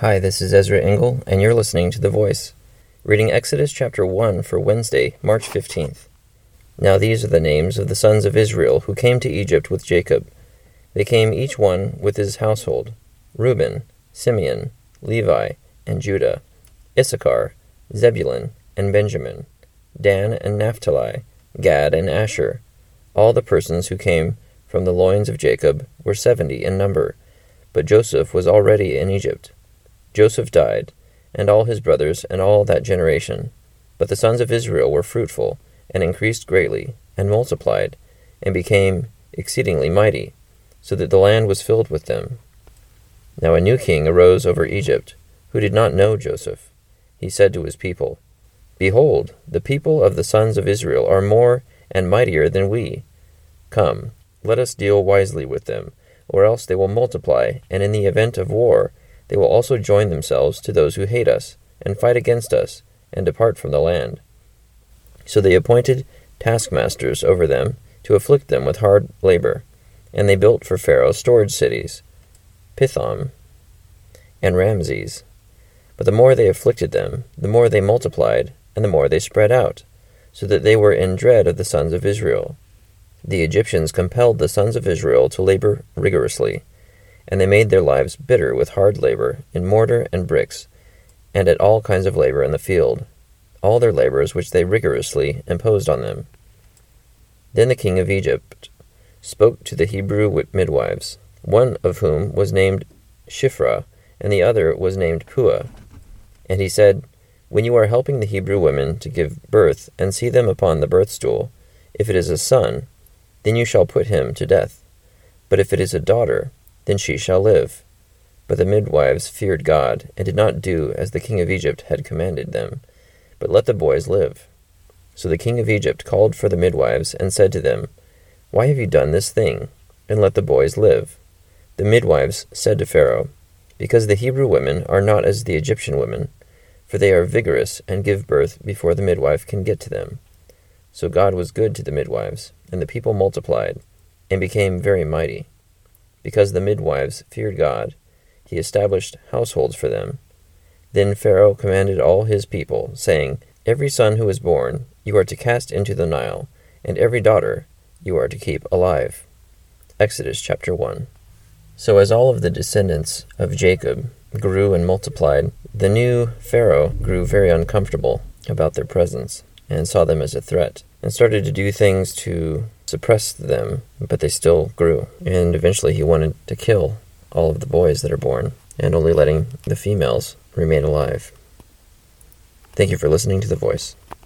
Hi, this is Ezra Engel, and you're listening to The Voice, reading Exodus chapter 1 for Wednesday, March 15th. Now these are the names of the sons of Israel who came to Egypt with Jacob. They came each one with his household Reuben, Simeon, Levi, and Judah, Issachar, Zebulun, and Benjamin, Dan and Naphtali, Gad and Asher. All the persons who came from the loins of Jacob were seventy in number, but Joseph was already in Egypt. Joseph died, and all his brothers, and all that generation. But the sons of Israel were fruitful, and increased greatly, and multiplied, and became exceedingly mighty, so that the land was filled with them. Now a new king arose over Egypt, who did not know Joseph. He said to his people, Behold, the people of the sons of Israel are more and mightier than we. Come, let us deal wisely with them, or else they will multiply, and in the event of war, they will also join themselves to those who hate us, and fight against us, and depart from the land. So they appointed taskmasters over them to afflict them with hard labor, and they built for Pharaoh storage cities, Pithom and Ramses. But the more they afflicted them, the more they multiplied, and the more they spread out, so that they were in dread of the sons of Israel. The Egyptians compelled the sons of Israel to labor rigorously and they made their lives bitter with hard labor in mortar and bricks, and at all kinds of labor in the field, all their labors which they rigorously imposed on them. Then the king of Egypt spoke to the Hebrew midwives, one of whom was named Shiphrah, and the other was named Puah. And he said, When you are helping the Hebrew women to give birth, and see them upon the birth stool, if it is a son, then you shall put him to death. But if it is a daughter, then she shall live. But the midwives feared God, and did not do as the king of Egypt had commanded them, but let the boys live. So the king of Egypt called for the midwives, and said to them, Why have you done this thing, and let the boys live? The midwives said to Pharaoh, Because the Hebrew women are not as the Egyptian women, for they are vigorous and give birth before the midwife can get to them. So God was good to the midwives, and the people multiplied, and became very mighty. Because the midwives feared God, he established households for them. Then Pharaoh commanded all his people, saying, Every son who is born you are to cast into the Nile, and every daughter you are to keep alive. Exodus chapter 1. So as all of the descendants of Jacob grew and multiplied, the new Pharaoh grew very uncomfortable about their presence, and saw them as a threat, and started to do things to suppress them, but they still grew. And eventually he wanted to kill all of the boys that are born, and only letting the females remain alive. Thank you for listening to The Voice.